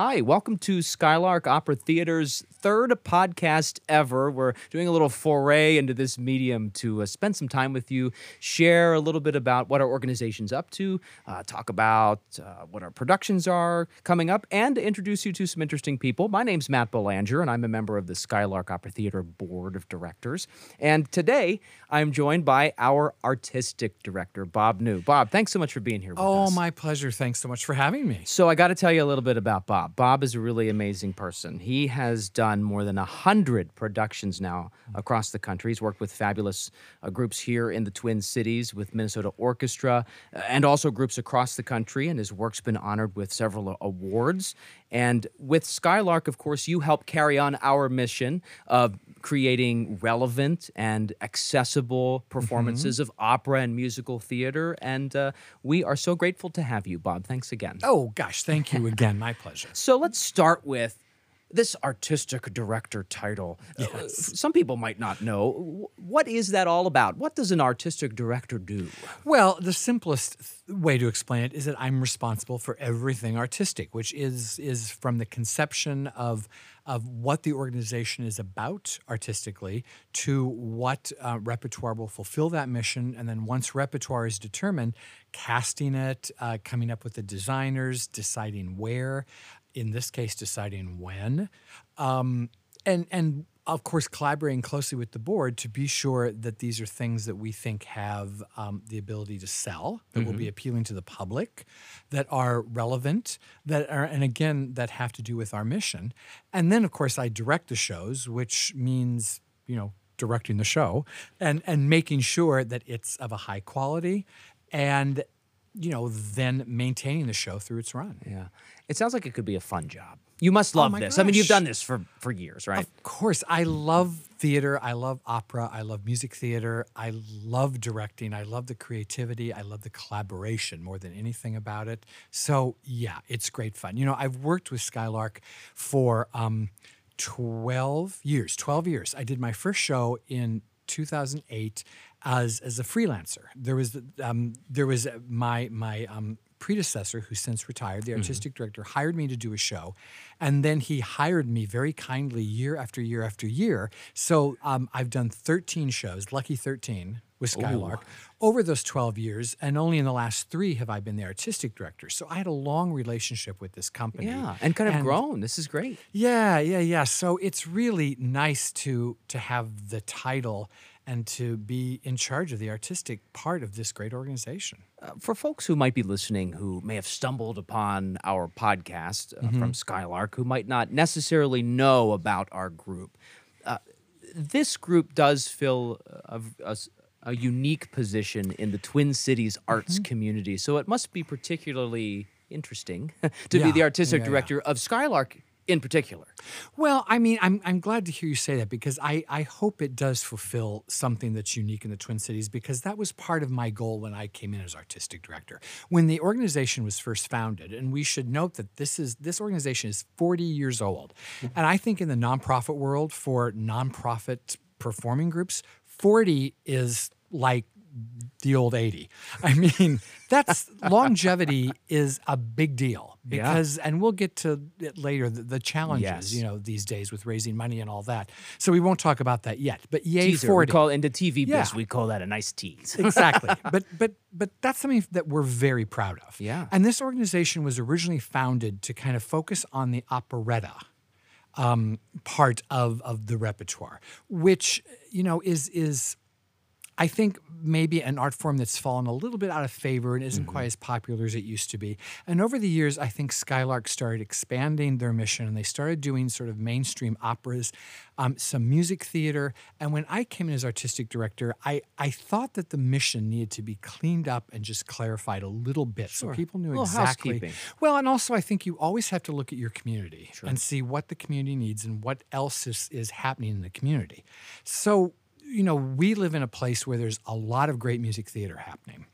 Hi, welcome to Skylark Opera Theater's third podcast ever. We're doing a little foray into this medium to uh, spend some time with you, share a little bit about what our organization's up to, uh, talk about uh, what our productions are coming up, and introduce you to some interesting people. My name's Matt Belanger, and I'm a member of the Skylark Opera Theater Board of Directors. And today I'm joined by our artistic director, Bob Neu. Bob, thanks so much for being here with Oh, us. my pleasure. Thanks so much for having me. So I got to tell you a little bit about Bob. Bob is a really amazing person. He has done more than a hundred productions now across the country. He's worked with fabulous uh, groups here in the Twin Cities with Minnesota Orchestra, uh, and also groups across the country. And his work's been honored with several awards. And with Skylark, of course, you help carry on our mission of creating relevant and accessible performances of opera and musical theater. And uh, we are so grateful to have you, Bob. Thanks again. Oh, gosh. Thank you again. My pleasure. So let's start with this artistic director title. Uh, some people might not know. What is that all about? What does an artistic director do? Well, the simplest th- way to explain it is that I'm responsible for everything artistic, which is is from the conception of of what the organization is about artistically to what uh, repertoire will fulfill that mission, and then once repertoire is determined, casting it, uh, coming up with the designers, deciding where, in this case, deciding when, um, and and of course collaborating closely with the board to be sure that these are things that we think have um, the ability to sell that will be appealing to the public that are relevant that are and again that have to do with our mission. And then of course i direct the shows which means you know directing the show and and making sure that it's of a high quality and you know then maintaining the show through its run. Yeah. It sounds like it could be a fun job. You must love my this. I mean, you've done this for, for years, right? Of course, I love theater. I love opera. I love music theater. I love directing. I love the creativity. I love the collaboration more than anything about it. So, yeah, it's great fun. You know, I've worked with Skylark for um, 12 years. 12 years. I did my first show in 2008 as as a freelancer. There was um, there was my my um, predecessor who since retired, the artistic director, hired me to do a show, and then he hired me very kindly year after year after year. So um, I've done 13 shows, lucky 13 with Skylark over those 12 years, and only in the last three have I been the artistic director. So I had a long relationship with this company. yeah. And kind of grown. This is great. Yeah, yeah, yeah. So it's really nice to to have the title and to be in charge of the artistic part of this great organization. Uh, for folks who might be listening who may have stumbled upon our podcast uh, from Skylark, who might not necessarily know about our group, uh, this group does fill a unique position in the Twin Cities arts community. So it must be particularly interesting to be the artistic yeah, yeah. director of Skylark in particular. Well, I mean, I'm, I'm glad to hear you say that because I, I hope it does fulfill something that's unique in the Twin Cities because that was part of my goal when I came in as artistic director. When the organization was first founded, and we should note that this is this organization is 40 years old. Mm-hmm. And I think in the nonprofit world for nonprofit performing groups, 40 is like the old 80. I mean, that's longevity is a big deal Yeah. because and we'll get to it later the, the challenges, Yes. you know, these days with raising money and all that. So we won't talk about that yet. But yay Teaser. We call in the TV biz, we call that a nice tease. exactly. But but but that's something that we're very proud of. Yeah. And this organization was originally founded to kind of focus on the operetta um, part of of the repertoire, which you know is is I think maybe an art form that's fallen a little bit out of favor and isn't quite as popular as it used to be. And over the years, I think Skylark started expanding their mission and they started doing sort of mainstream operas, um, some music theater. And when I came in as artistic director, I, I thought that the mission needed to be cleaned up and just clarified a little bit so people knew exactly. Well, and also I think you always have to look at your community and see what the community needs and what else is, is happening in the community. So, you know, we live in a place where there's a lot of great music theater happening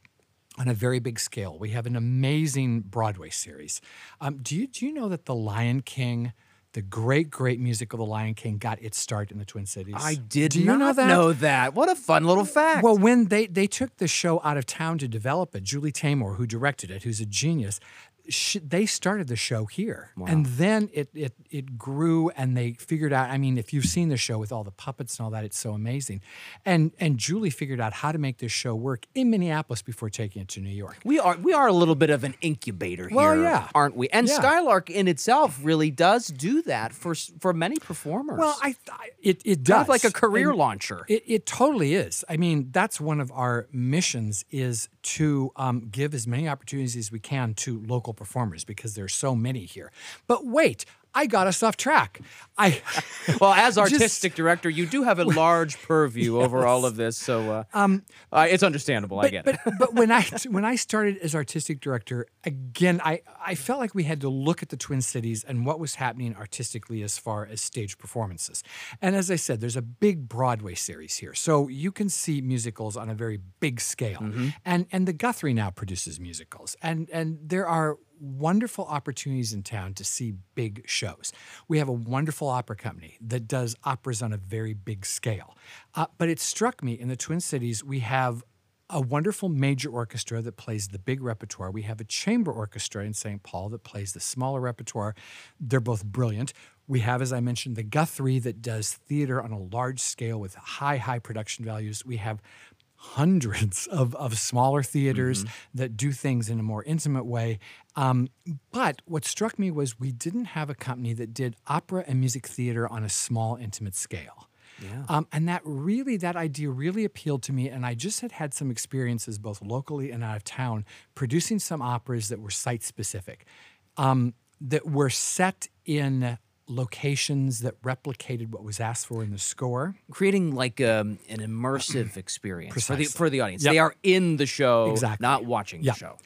on a very big scale. We have an amazing Broadway series. Um, do you do you know that The Lion King, the great great musical The Lion King, got its start in the Twin Cities? I did Do you not know that? know that. What a fun little fact. Well, when they they took the show out of town to develop it, Julie Taymor, who directed it, who's a genius, sh- they started the show here, and then it it it grew, and they figured out. I mean, if you've seen the show with all the puppets and all that, it's so amazing. And and Julie figured out how to make this show work in Minneapolis before taking it to New York. We are we are a little bit of an incubator here, Well, yeah. aren't we? And Yeah. Skylark in itself really does do that for for many performers. Well, I, I it it does kind of like a career And launcher. It, it totally is. I mean, that's one of our missions is to um, give as many opportunities as we can to local performers because there's so many here. But wait, I got us off track. I well, as just- artistic director, you do have a large purview over all of this, so uh, um, uh, it's understandable. I get but, it. but when I when I started as artistic director, again, I, I felt like we had to look at the Twin Cities and what was happening artistically as far as stage performances. And as I said, there's a big Broadway series here, so you can see musicals on a very big scale. And and the Guthrie now produces musicals, and and there are wonderful opportunities in town to see big shows. We have a wonderful opera company that does operas on a very big scale. Uh, but it struck me in the Twin Cities, we have a wonderful major orchestra that plays the big repertoire. We have a chamber orchestra in St. Paul that plays the smaller repertoire. They're both brilliant. We have, as I mentioned, the Guthrie that does theater on a large scale with high, high production values. We have hundreds of, of smaller theaters that do things in a more intimate way. Um, but what struck me was we didn't have a company that did opera and music theater on a small, intimate scale. Yeah. Um, and that really, that idea really appealed to me. And I just had had some experiences, both locally and out of town, producing some operas that were site specific, um, that were set in locations that replicated what was asked for in the score. Creating like um, an immersive experience for the for the audience. Yep. They are in the show, Exactly. not watching Yeah. the show.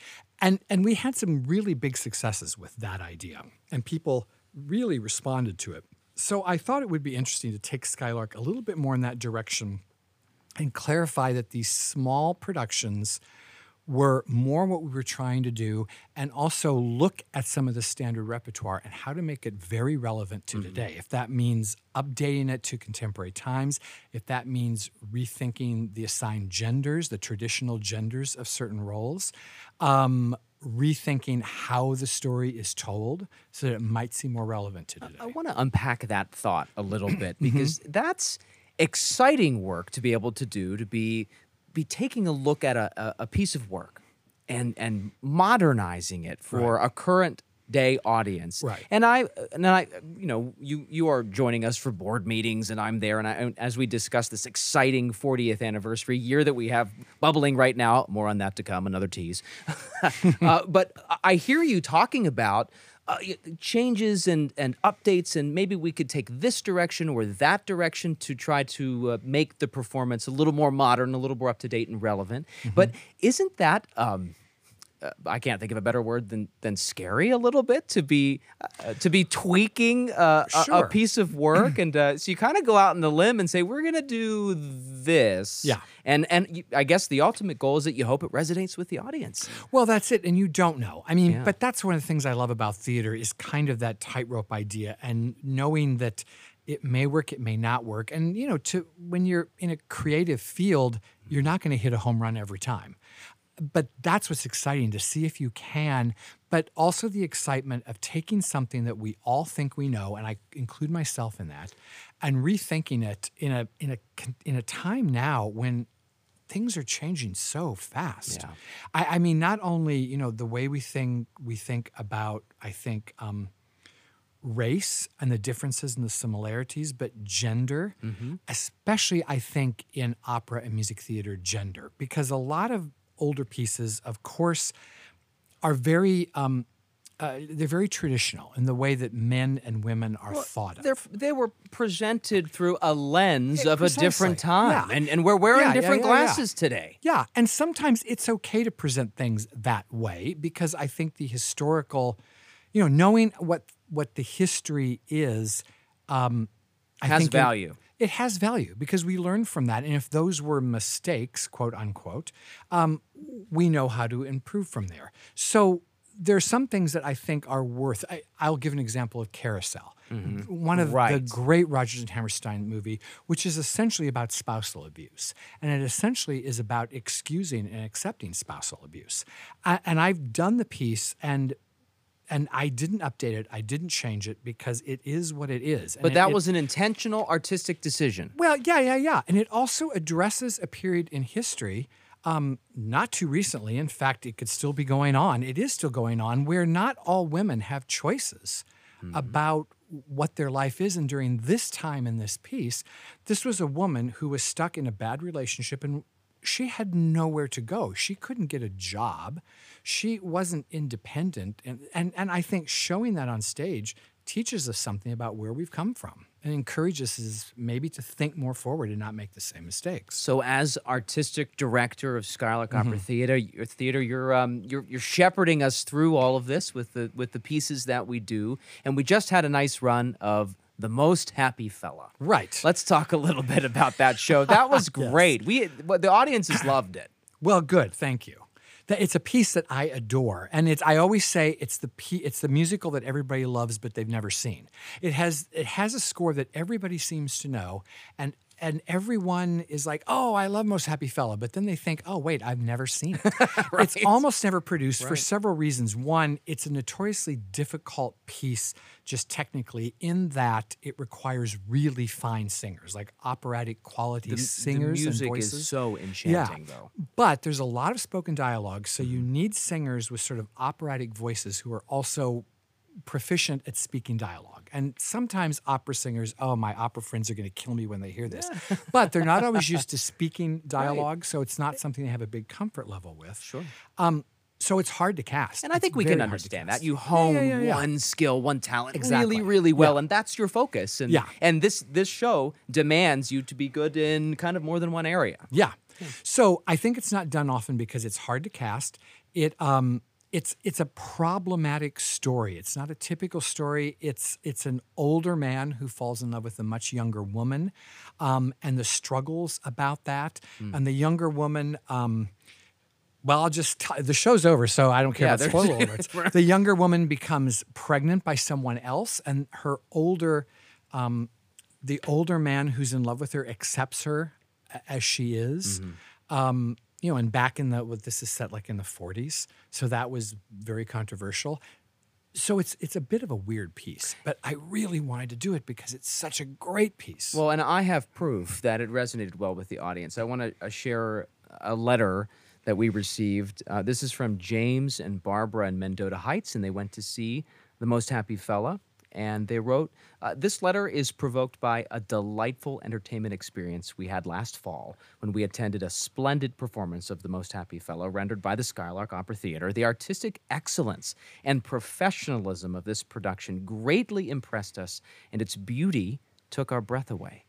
And and we had some really big successes with that idea, and people really responded to it. So I thought it would be interesting to take Skylark a little bit more in that direction and clarify that these small productions were more what we were trying to do and also look at some of the standard repertoire and how to make it very relevant to today. If that means updating it to contemporary times, if that means rethinking the assigned genders, the traditional genders of certain roles, um, rethinking how the story is told so that it might seem more relevant to today. I want to unpack that thought a little bit Mm-hmm. because that's exciting work to be able to do to be be taking a look at a, a, piece of work and and modernizing it for a current day audience. Right. And I and I you know you you are joining us for board meetings and I'm there and I and as we discuss this exciting 40th anniversary year that we have bubbling right now. More on that to come. Another tease. uh, but I hear you talking about uh, changes and, and updates, and maybe we could take this direction or that direction to try to uh, make the performance a little more modern, a little more up to date and relevant. But isn't that um, uh, I can't think of a better word than than scary a little bit to be uh, to be tweaking uh, a- a, piece of work, and uh, so you kind of go out on the limb and say we're gonna do this, Yeah. and and you, I guess the ultimate goal is that you hope it resonates with the audience. Well, that's it. And you don't know. I mean, Yeah. but that's one of the things I love about theater is kind of that tightrope idea and knowing that it may work, it may not work. And, you know, to when you're in a creative field, you're not going to hit a home run every time. But that's what's exciting to see if you can, but also the excitement of taking something that we all think we know, and I include myself in that, and rethinking it in a in a in a time now when things are changing so fast. Yeah. I, I mean, not only you know the way we think we think about, I think um, race and the differences and the similarities, but gender, especially I think in opera and music theater, gender, because a lot of older pieces, of course, are very. Um, uh, they're very traditional in the way that men and women are thought of. They're, were presented through a lens Yeah, of a different time, Yeah. and and we're wearing Yeah, different glasses today. Yeah, and sometimes it's okay to present things that way because I think the historical, you know, knowing what what the history is, um, I Has think it- value. It, has value because we learn from that, and if those were mistakes, quote unquote, um, we know how to improve from there. So there are some things that I think are worth. I, I'll give an example of Carousel, one of the great Rodgers and Hammerstein movie, which is essentially about spousal abuse. And it essentially is about excusing and accepting spousal abuse. A- And I've done the piece, and and I didn't update it. I didn't change it because it is what it is. And But that it- was an intentional artistic decision. well, yeah, yeah, yeah. And it also addresses a period in history, um, not too recently. In fact, it could still be going on. It is still going on, where not all women have choices about what their life is. And during this time in this piece, this was a woman who was stuck in a bad relationship and she had nowhere to go. She couldn't get a job. She wasn't independent. And, and, and I think showing that on stage teaches us something about where we've come from and encourages us maybe to think more forward and not make the same mistakes. So, as artistic director of Skylark Mm-hmm. Opera Theater, your theater, you're um, you're you're shepherding us through all of this with the with the pieces that we do, and we just had a nice run of the most happy fella. Right. Let's talk a little bit about that show. That was great. We the audiences loved it. Well, good. Thank you. It's a piece that I adore, and it's I always say it's the it's the musical that everybody loves but they've never seen. It has it has a score that everybody seems to know, and and everyone is like, "Oh, I love Most Happy Fella," but then they think, "Oh, wait, I've never seen it." It's almost never produced for several reasons. One, it's a notoriously difficult piece, just technically, in that it requires really fine singers, like operatic quality singers the music and voices. is so enchanting, though. But there's a lot of spoken dialogue, so you mm-hmm. need singers with sort of operatic voices who are also proficient at speaking dialogue. And sometimes opera singers, oh, my opera friends are going to kill me when they hear this. but they're not always used to speaking dialogue, so it's not something they have a big comfort level with. Sure. Um, so it's hard to cast. And I It's think we can understand that you hone yeah, yeah, yeah. one skill, one talent Exactly. really, really well, and that's your focus. And Yeah. and this this show demands you to be good in kind of more than one area. Yeah. So I think it's not done often because it's hard to cast. It um it's it's a problematic story. It's not a typical story. It's it's an older man who falls in love with a much younger woman, um, and the struggles about that. Hmm. And the younger woman. Um, well, I'll just t- the show's over, so I don't care Yeah, about spoiler alerts. The younger woman becomes pregnant by someone else, and her older, um, the older man who's in love with her accepts her as she is. Um, you know, and back in the what this is set like in the 40s, so that was very controversial. So it's it's a bit of a weird piece, but I really wanted to do it because it's such a great piece. Well, and I have proof that it resonated well with the audience. I want to uh, share a letter that we received. Uh, this is from James and Barbara in Mendota Heights, and they went to see The Most Happy Fella. And they wrote, uh, This letter is provoked by a delightful entertainment experience we had last fall when we attended a splendid performance of The Most Happy Fella rendered by the Skylark Opera Theater. The artistic excellence and professionalism of this production greatly impressed us, and its beauty took our breath away.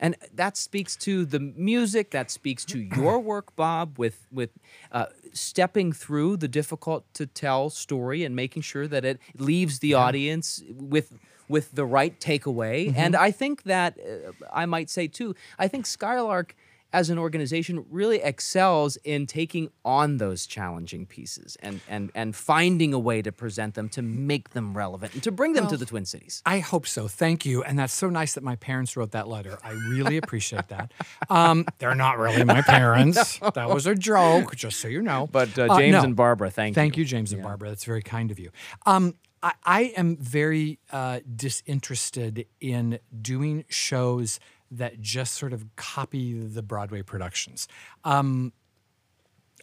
And that speaks to the music. That speaks to your work, Bob, with with uh, stepping through the difficult to tell story and making sure that it leaves the audience with with the right takeaway. And I think that uh, I might say too. I think Skylark, as an organization, really excels in taking on those challenging pieces and and and finding a way to present them to make them relevant and to bring them to the Twin Cities. I hope so. Thank you. And that's so nice that my parents wrote that letter. I really appreciate that. Um, they're not really my parents. That was a joke, just so you know. But uh, Uh, James no. and Barbara, thank, you. Thank you, James and Barbara. That's very kind of you. Um, I, I am very uh, disinterested in doing shows that just sort of copy the Broadway productions. Um,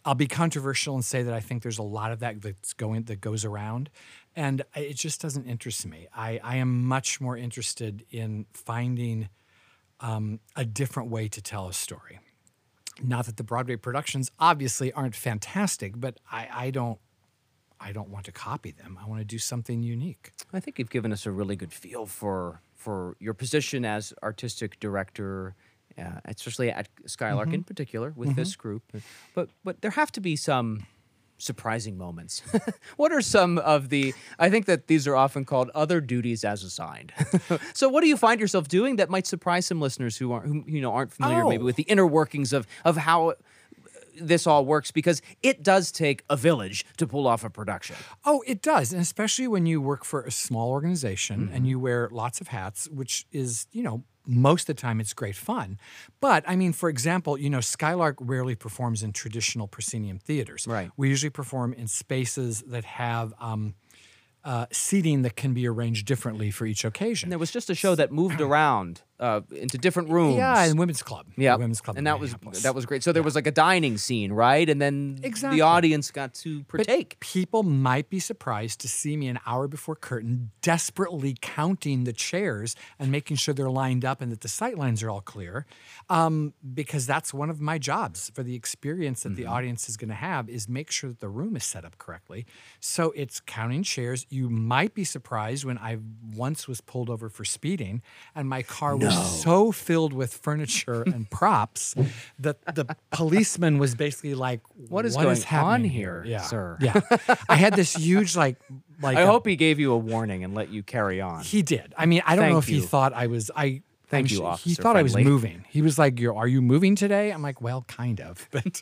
I'll be controversial and say that I think there's a lot of that that's going that goes around, and it just doesn't interest me. I, I am much more interested in finding um, a different way to tell a story. Not that the Broadway productions obviously aren't fantastic, but I, I don't I don't want to copy them. I want to do something unique. I think you've given us a really good feel for for your position as artistic director, uh, especially at Skylark in particular with this group. But but there have to be some surprising moments. what are some of the? I think that these are often called other duties as assigned. so what do you find yourself doing that might surprise some listeners who aren't who you know aren't familiar maybe Oh. with the inner workings of of how this all works because it does take a village to pull off a production. Oh, it does, and especially when you work for a small organization and you wear lots of hats, which is, you know, most of the time it's great fun. But I mean, for example, you know, Skylark rarely performs in traditional proscenium theaters. Right. We usually perform in spaces that have um, uh, seating that can be arranged differently for each occasion. And there was just a show that moved around uh, into different rooms. Yeah, and women's club. Yeah, The women's club, and that was that was great. So there was like a dining scene, right? And then Exactly. the audience got to But partake. people might be surprised to see me an hour before curtain, desperately counting the chairs and making sure they're lined up and that the sight lines are all clear, um, because that's one of my jobs for the experience that the Mm-hmm. audience is going to have is make sure that the room is set up correctly. So it's counting chairs. You might be surprised when I once was pulled over for speeding, and my car was so filled with furniture and props that the policeman was basically like, What is going on happening here, Yeah, sir?" Yeah, I had this huge like like. I a- hope he gave you a warning and let you carry on. he did. I mean, I don't know Thank if he thought I was. I Thank I'm you, su- He Officer thought I was moving. He was like, "You're are you moving today?" I'm like, "Well, kind of, but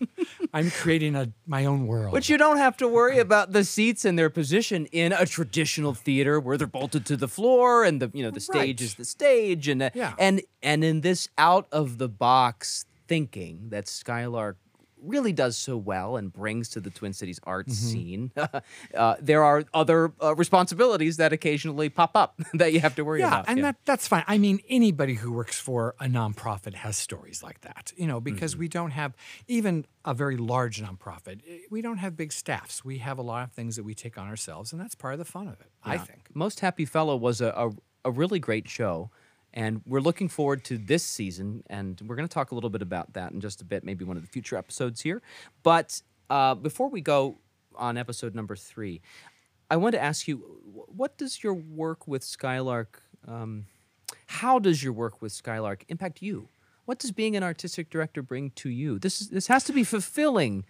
I'm creating a my own world." But you don't have to worry about the seats and their position in a traditional theater where they're bolted to the floor and the you know the stage Right. is the stage and Yeah. and and in this out of the box thinking that Skylark really does so well and brings to the Twin Cities art Mm-hmm. scene, uh, there are other uh, responsibilities that occasionally pop up that you have to worry yeah, about. and that that's fine. I mean, anybody who works for a nonprofit has stories like that, you know, because Mm-hmm. we don't have even a very large nonprofit. eh, We don't have big staffs. We have a lot of things that we take on ourselves, and that's part of the fun of it. I think. Most Happy Fella was a, a, a really great show. And we're looking forward to this season. And we're going to talk a little bit about that in just a bit, maybe one of the future episodes here. But uh, before we go on episode number three, I want to ask you what does your work with Skylark, um, how does your work with Skylark impact you? What does being an artistic director bring to you? This is, this has to be fulfilling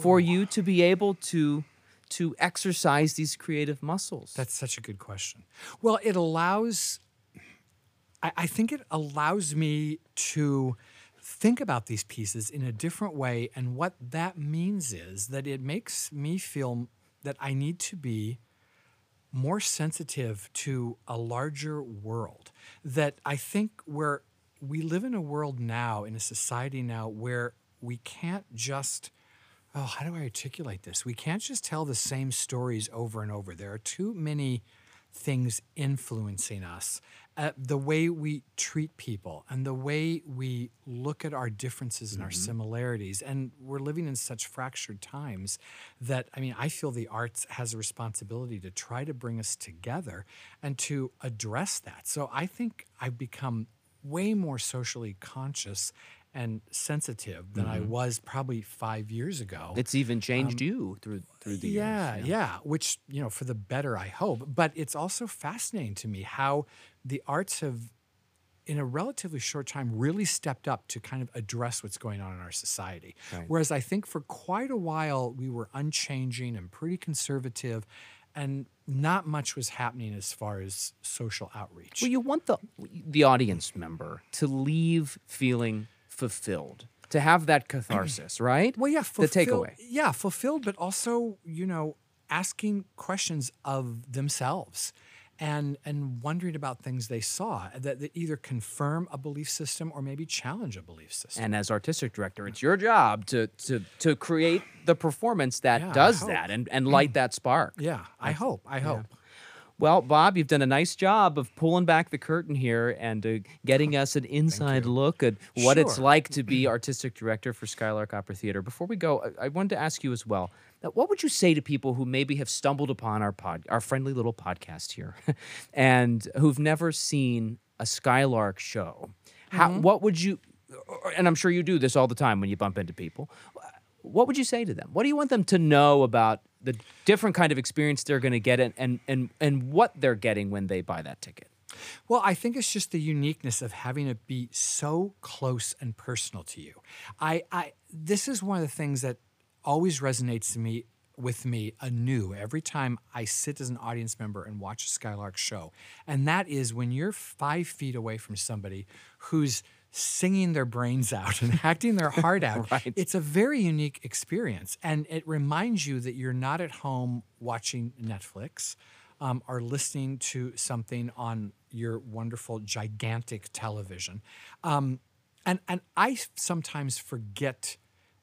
for you to be able to to exercise these creative muscles. That's such a good question. Well, it allows, I, I think it allows me to think about these pieces in a different way. And what that means is that it makes me feel that I need to be more sensitive to a larger world. That I think where we live in a world now, in a society now, where we can't just oh, how do I articulate this? We can't just tell the same stories over and over. There are too many things influencing us. Uh, the way we treat people and the way we look at our differences and our similarities. And we're living in such fractured times that, I mean, I feel the arts has a responsibility to try to bring us together and to address that. So I think I've become way more socially conscious and sensitive than I mm-hmm. was probably five years ago. It's even changed um, you through through the yeah, years. Yeah, yeah, which you know for the better, I hope. But it's also fascinating to me how the arts have, in a relatively short time, really stepped up to kind of address what's going on in our society. Right. Whereas I think for quite a while we were unchanging and pretty conservative, and not much was happening as far as social outreach. Well, you want the the audience member to leave feeling fulfilled, to have that catharsis, right? Well, yeah, the takeaway. Yeah, fulfilled, but also you know asking questions of themselves. And, and wondering about things they saw that, that either confirm a belief system or maybe challenge a belief system. And as artistic director, it's your job to to to create the performance that Yeah, does that and and light that spark. yeah, I hope. I hope. Well, Bob, you've done a nice job of pulling back the curtain here and uh, getting us an inside look at what it's like to be artistic director for Skylark Opera Theater. Before we go, I, I wanted to ask you as well. That what would you say to people who maybe have stumbled upon our pod, our friendly little podcast here, and who've never seen a Skylark show? How? Mm-hmm. What would you? Uh, and I'm sure you do this all the time when you bump into people. What would you say to them? What do you want them to know about the different kind of experience they're going to get and, and and and what they're getting when they buy that ticket? Well, I think it's just the uniqueness of having it be so close and personal to you. I, I this is one of the things that always resonates to me with me anew every time I sit as an audience member and watch a Skylark show. And that is when you're five feet away from somebody who's singing their brains out and acting their heart out. Right. It's a very unique experience. And it reminds you that you're not at home watching Netflix um, or listening to something on your wonderful, gigantic television. Um, and, and I sometimes forget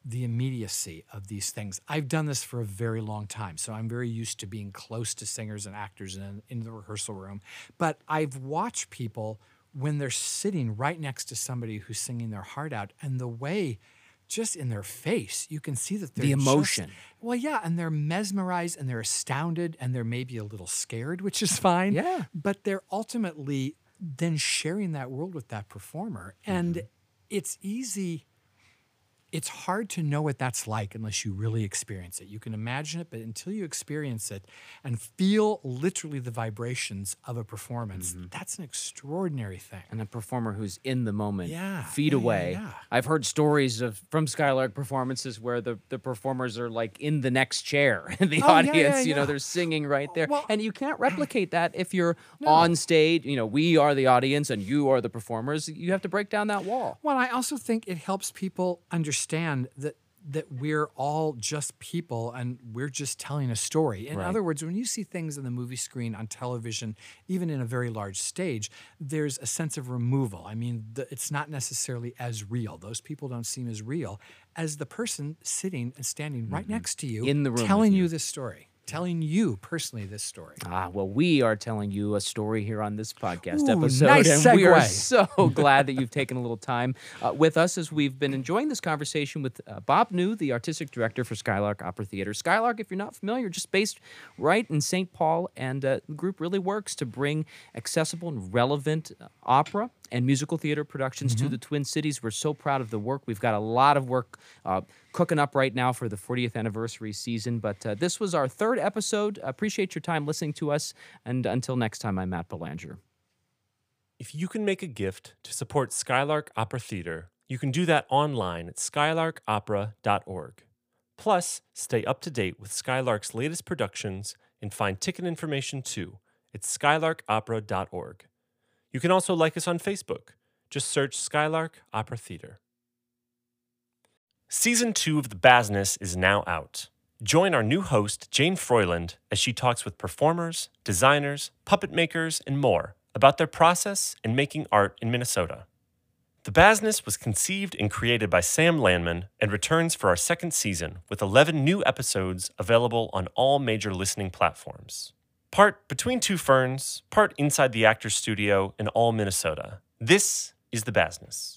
the immediacy of these things. I've done this for a very long time, so I'm very used to being close to singers and actors in, in the rehearsal room. But I've watched people when they're sitting right next to somebody who's singing their heart out, and the way just in their face, you can see that they're The just- emotion. well, yeah, and they're mesmerized and they're astounded and they're maybe a little scared, which is fine. Yeah. But they're ultimately then sharing that world with that performer. And Mm-hmm. it's easy, it's hard to know what that's like unless you really experience it. You can imagine it, but until you experience it and feel literally the vibrations of a performance, Mm-hmm. that's an extraordinary thing. and a performer who's in the moment, Yeah, feet yeah, away. yeah. I've heard stories of from Skylark performances where the, the performers are like in the next chair in the Oh, audience. You know, they're singing right there, Well- and you can't replicate that if you're on stage. You know, we are the audience and you are the performers. You have to break down that wall. Well, I also think it helps people understand that that we're all just people and we're just telling a story. In Right. other words, when you see things on the movie screen, on television, even in a very large stage, there's a sense of removal. I mean, the, it's not necessarily as real. Those people don't seem as real as the person sitting and standing right next to you Mm-hmm. In the room telling you this story, telling you personally this story. Ah, well, we are telling you a story here on this podcast Ooh, episode, nice and we are so glad that you've taken a little time uh, with us as we've been enjoying this conversation with uh, Bob Neu, the artistic director for Skylark Opera Theater. Skylark, if you're not familiar, just based right in St. Paul, and uh, the group really works to bring accessible and relevant uh, opera and musical theater productions to the Twin Cities. We're so proud of the work. We've got a lot of work uh, cooking up right now for the 40th anniversary season. But uh, this was our third episode. Appreciate your time listening to us. And until next time, I'm Matt Belanger. If you can make a gift to support Skylark Opera Theater, you can do that online at skylarkopera.org. Plus, stay up to date with Skylark's latest productions and find ticket information too at skylarkopera.org. You can also like us on Facebook. Just search Skylark Opera Theater. Season 2 of The Bazness is now out. Join our new host, Jane Froyland, as she talks with performers, designers, puppet makers, and more about their process in making art in Minnesota. The Bazness was conceived and created by Sam Landman and returns for our second season with 11 new episodes available on all major listening platforms. Part between two ferns, part inside the actor's studio in all Minnesota. This is The Bazness.